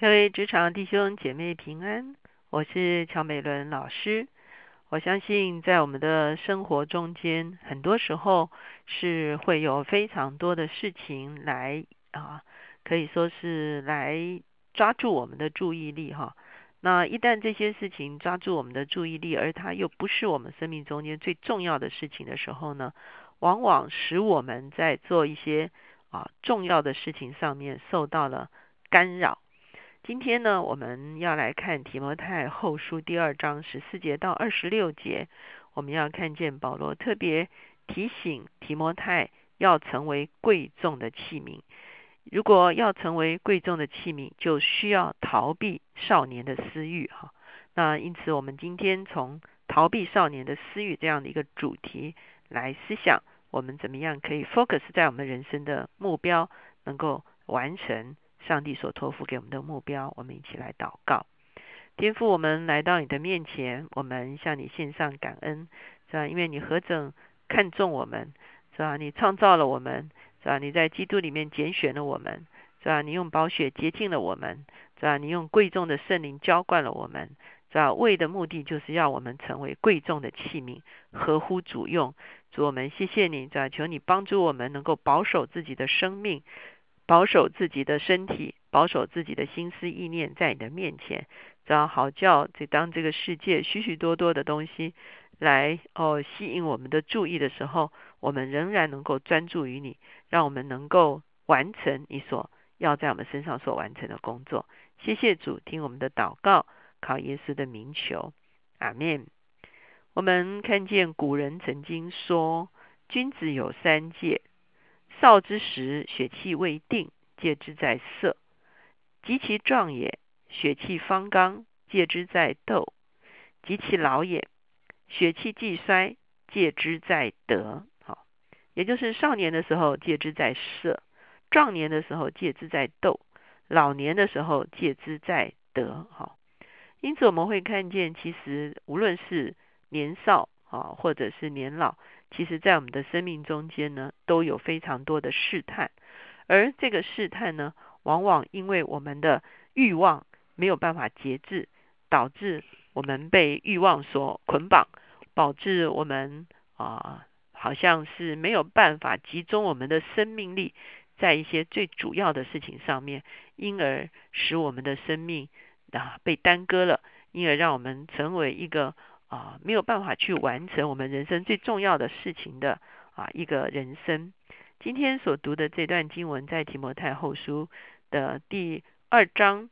各位职场弟兄姐妹平安，我是乔美伦老师。我相信在我们的生活中间，很多时候是会有非常多的事情来啊，可以说是来抓住我们的注意力哈。那一旦这些事情抓住我们的注意力，而它又不是我们生命中间最重要的事情的时候呢，往往使我们在做一些啊重要的事情上面受到了干扰。今天呢，我们要来看提摩太后书第二章十四节到二十六节。我们要看见保罗特别提醒提摩太要成为贵重的器皿。如果要成为贵重的器皿，就需要逃避少年的私欲。哈，那因此我们今天从逃避少年的私欲这样的一个主题来思想，我们怎么样可以 focus 在我们人生的目标，能够完成。上帝所托付给我们的目标，我们一起来祷告。天父，我们来到你的面前，我们向你献上感恩，是吧？因为你何等看重我们，是吧？你创造了我们，是吧？你在基督里面拣选了我们，是吧？你用宝血洁净了我们，是吧？你用贵重的圣灵浇灌了我们，是吧？为的目的就是要我们成为贵重的器皿，合乎主用。主我们谢谢你，是吧？求你帮助我们能够保守自己的生命。保守自己的身体，保守自己的心思意念，在你的面前，只要好叫这当这个世界许许多多的东西来哦吸引我们的注意的时候，我们仍然能够专注于你，让我们能够完成你所要在我们身上所完成的工作。谢谢主，听我们的祷告，靠耶稣的名求，阿门。我们看见古人曾经说，君子有三戒。少之时，血气未定，戒之在色；及其壮也，血气方刚，戒之在斗；及其老也，血气既衰，戒之在德。好，也就是少年的时候，戒之在色；壮年的时候，戒之在斗；老年的时候，戒之在德。好，因此我们会看见，其实无论是年少啊，或者是年老。其实，在我们的生命中间呢，都有非常多的试探，而这个试探呢，往往因为我们的欲望没有办法节制，导致我们被欲望所捆绑，导致我们啊，好像是没有办法集中我们的生命力在一些最主要的事情上面，因而使我们的生命啊被耽搁了，因而让我们成为一个。啊，没有办法去完成我们人生最重要的事情的啊一个人生。今天所读的这段经文在提摩太后书的第二章，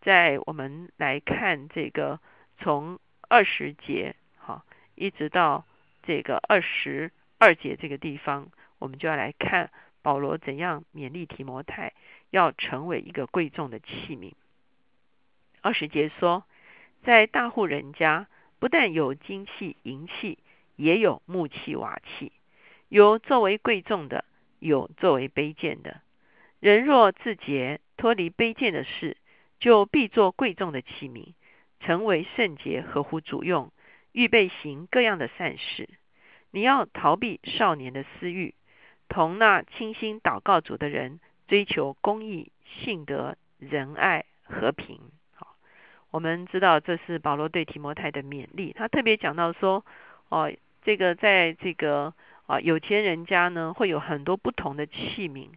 在我们来看这个从二十节哈一直到这个二十二节这个地方，我们就要来看保罗怎样勉励提摩太要成为一个贵重的器皿。二十节说，在大户人家。不但有金器银器，也有木器瓦器，有作为贵重的，有作为卑贱的。人若自洁，脱离卑贱的事，就必做贵重的器皿，成为圣洁，合乎主用，预备行各样的善事。你要逃避少年的私欲，同那清心祷告主的人，追求公义、信德、仁爱、和平。我们知道这是保罗对提摩太的勉励，他特别讲到说，哦，这个在这个啊有钱人家呢，会有很多不同的器皿，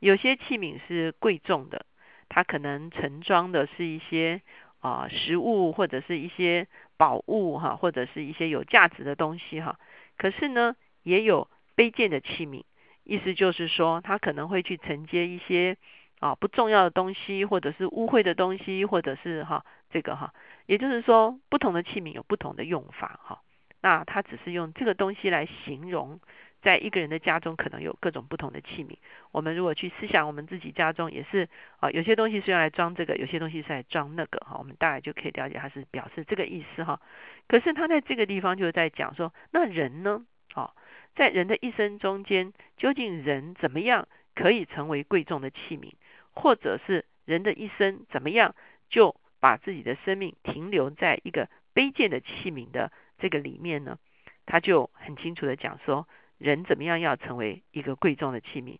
有些器皿是贵重的，它可能盛装的是一些啊食物或者是一些宝物哈，或者是一些有价值的东西哈。可是呢，也有卑贱的器皿，意思就是说，他可能会去承接一些啊不重要的东西，或者是污秽的东西，或者是哈。这个哈，也就是说，不同的器皿有不同的用法哈。那他只是用这个东西来形容，在一个人的家中可能有各种不同的器皿。我们如果去思想我们自己家中也是啊，有些东西是用来装这个，有些东西是来装那个哈。我们大概就可以了解它是表示这个意思哈。可是他在这个地方就是在讲说，那人呢？哦，在人的一生中间，究竟人怎么样可以成为贵重的器皿，或者是人的一生怎么样就？把自己的生命停留在一个卑贱的器皿的这个里面呢，他就很清楚的讲说，人怎么样要成为一个贵重的器皿。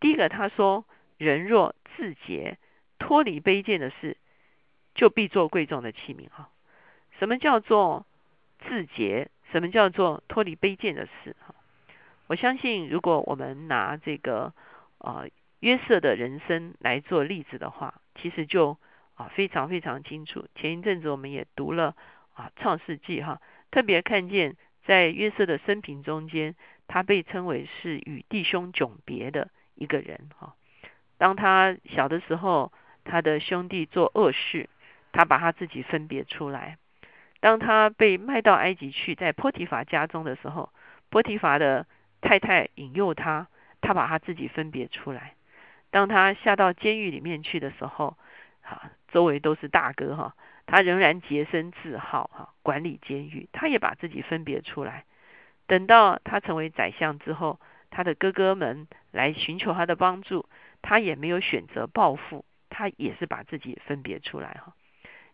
第一个，他说，人若自洁，脱离卑贱的事，就必做贵重的器皿哈。什么叫做自洁？什么叫做脱离卑贱的事？哈，我相信，如果我们拿这个呃约瑟的人生来做例子的话，其实就啊非常非常清楚。前一阵子我们也读了啊创世纪哈，特别看见在约瑟的生平中间，他被称为是与弟兄迥别的一个人哈。当他小的时候，他的兄弟做恶事，他把他自己分别出来。当他被卖到埃及去，在波提法家中的时候，波提法的太太引诱他，他把他自己分别出来。当他下到监狱里面去的时候，哈，周围都是大哥哈，他仍然洁身自好哈，管理监狱，他也把自己分别出来。等到他成为宰相之后，他的哥哥们来寻求他的帮助，他也没有选择报复，他也是把自己分别出来哈。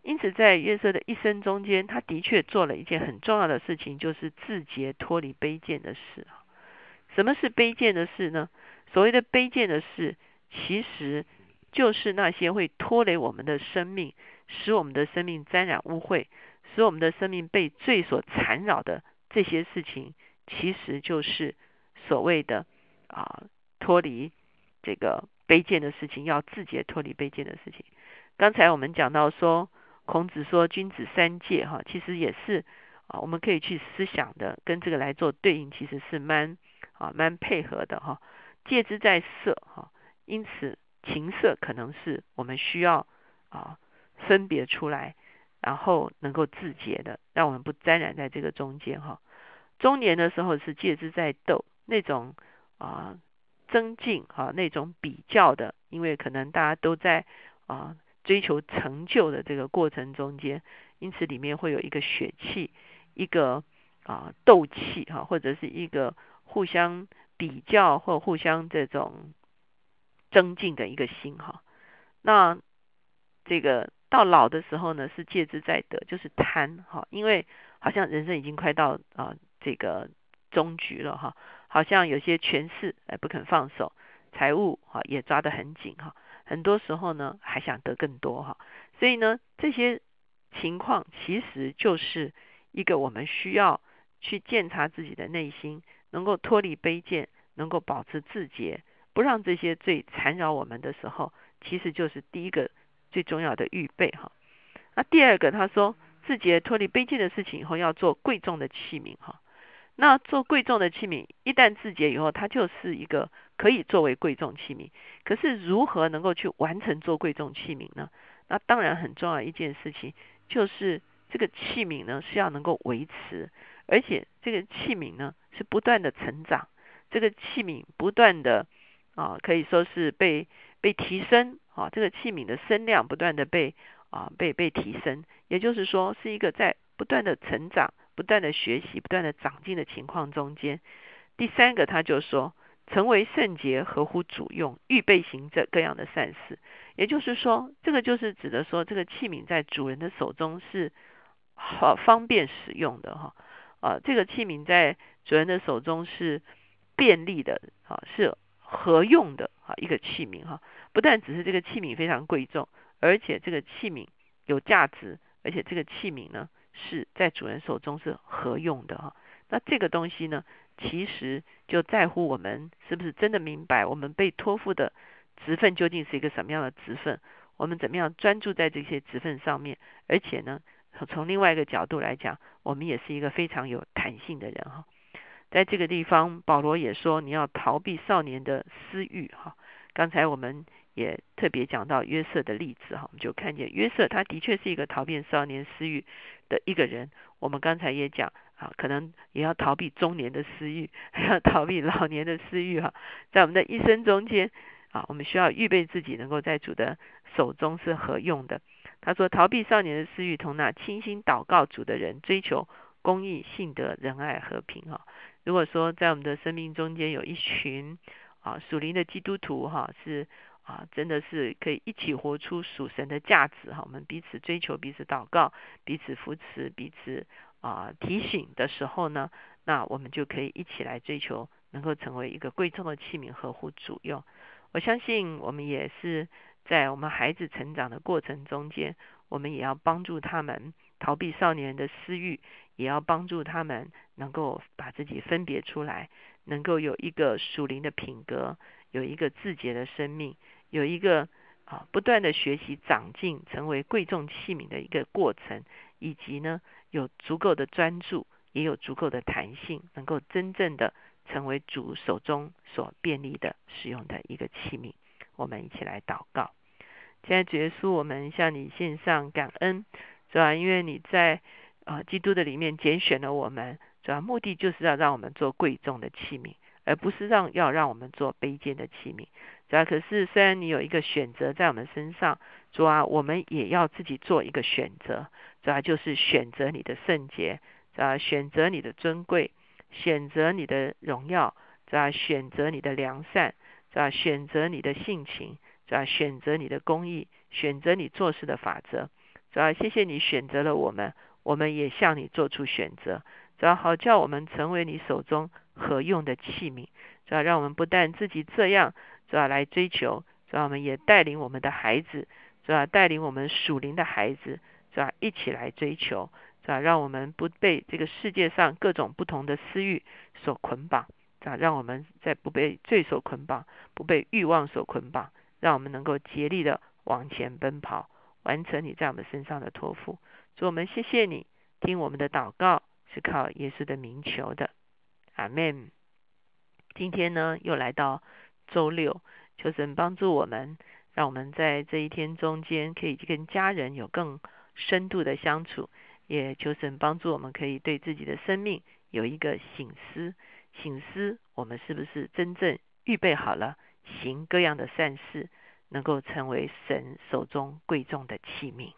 因此，在约瑟的一生中间，他的确做了一件很重要的事情，就是自洁脱离卑贱的事。什么是卑贱的事呢？所谓的卑贱的事，其实就是那些会拖累我们的生命，使我们的生命沾染污秽，使我们的生命被罪所缠绕的这些事情，其实就是所谓的啊脱离这个卑贱的事情，要自觉脱离卑贱的事情。刚才我们讲到说。孔子说：“君子三戒，哈，其实也是啊，我们可以去思想的，跟这个来做对应，其实是蛮啊蛮配合的哈。戒之在色，哈，因此情色可能是我们需要啊分别出来，然后能够自洁的，让我们不沾染在这个中间哈。中年的时候是戒之在斗，那种啊增进哈那种比较的，因为可能大家都在啊。”追求成就的这个过程中间，因此里面会有一个血气，一个啊斗气哈，或者是一个互相比较或互相这种增进的一个心哈。那这个到老的时候呢，是戒之在得，就是贪哈，因为好像人生已经快到啊这个终局了哈，好像有些权势哎不肯放手，财务哈也抓得很紧哈。很多时候呢，还想得更多哈，所以呢，这些情况其实就是一个我们需要去检查自己的内心，能够脱离卑贱，能够保持自洁，不让这些罪缠绕我们的时候，其实就是第一个最重要的预备哈。那第二个，他说自洁脱离卑贱的事情以后，要做贵重的器皿哈。那做贵重的器皿，一旦自洁以后，它就是一个可以作为贵重器皿。可是如何能够去完成做贵重器皿呢？那当然很重要一件事情，就是这个器皿呢是要能够维持，而且这个器皿呢是不断的成长，这个器皿不断的啊可以说是被被提升啊，这个器皿的声量不断的被啊被被提升，也就是说是一个在不断的成长。不断的学习、不断的长进的情况中间，第三个他就说，成为圣洁、合乎主用、预备行这各样的善事。也就是说，这个就是指的说，这个器皿在主人的手中是好方便使用的哈。啊，这个器皿在主人的手中是便利的，啊，是合用的啊一个器皿哈。不但只是这个器皿非常贵重，而且这个器皿有价值，而且这个器皿呢。是在主人手中是合用的哈，那这个东西呢，其实就在乎我们是不是真的明白我们被托付的职分究竟是一个什么样的职分，我们怎么样专注在这些职分上面，而且呢，从另外一个角度来讲，我们也是一个非常有弹性的人哈。在这个地方，保罗也说你要逃避少年的私欲哈。刚才我们。也特别讲到约瑟的例子哈，我们就看见约瑟他的确是一个逃避少年私欲的一个人。我们刚才也讲啊，可能也要逃避中年的私欲，还要逃避老年的私欲哈。在我们的一生中间啊，我们需要预备自己能够在主的手中是何用的。他说，逃避少年的私欲，同那倾心祷告主的人，追求公义、信德、仁爱、和平哈。如果说在我们的生命中间有一群啊属灵的基督徒哈，是。啊，真的是可以一起活出属神的价值哈！我们彼此追求，彼此祷告，彼此扶持，彼此啊提醒的时候呢，那我们就可以一起来追求，能够成为一个贵重的器皿，合乎主用。我相信我们也是在我们孩子成长的过程中间，我们也要帮助他们逃避少年人的私欲，也要帮助他们能够把自己分别出来，能够有一个属灵的品格，有一个自洁的生命，有一个啊不断的学习长进，成为贵重器皿的一个过程，以及呢有足够的专注，也有足够的弹性，能够真正的成为主手中所便利的使用的一个器皿。我们一起来祷告。现在主耶稣，我们向你献上感恩，是吧？因为你在啊基督的里面拣选了我们，主要目的就是要让我们做贵重的器皿，而不是让要让我们做卑贱的器皿。主要可是虽然你有一个选择在我们身上，主啊，我们也要自己做一个选择，主要就是选择你的圣洁，主要选择你的尊贵，选择你的荣耀，主要选择你的良善。是吧？选择你的性情，是吧？选择你的公义，选择你做事的法则，主要谢谢你选择了我们，我们也向你做出选择，主要好叫我们成为你手中合用的器皿，主要让我们不但自己这样，主要来追求，主要我们也带领我们的孩子，主要带领我们属灵的孩子，主要一起来追求，主要让我们不被这个世界上各种不同的私欲所捆绑。主要，让我们在不被罪所捆绑，不被欲望所捆绑，让我们能够竭力的往前奔跑，完成你在我们身上的托付。主，我们谢谢你，听我们的祷告是靠耶稣的名求的，阿门。今天呢，又来到周六，求神帮助我们，让我们在这一天中间可以跟家人有更深度的相处，也求神帮助我们可以对自己的生命有一个醒思。醒思，我们是不是真正预备好了行各样的善事，能够成为神手中贵重的器皿？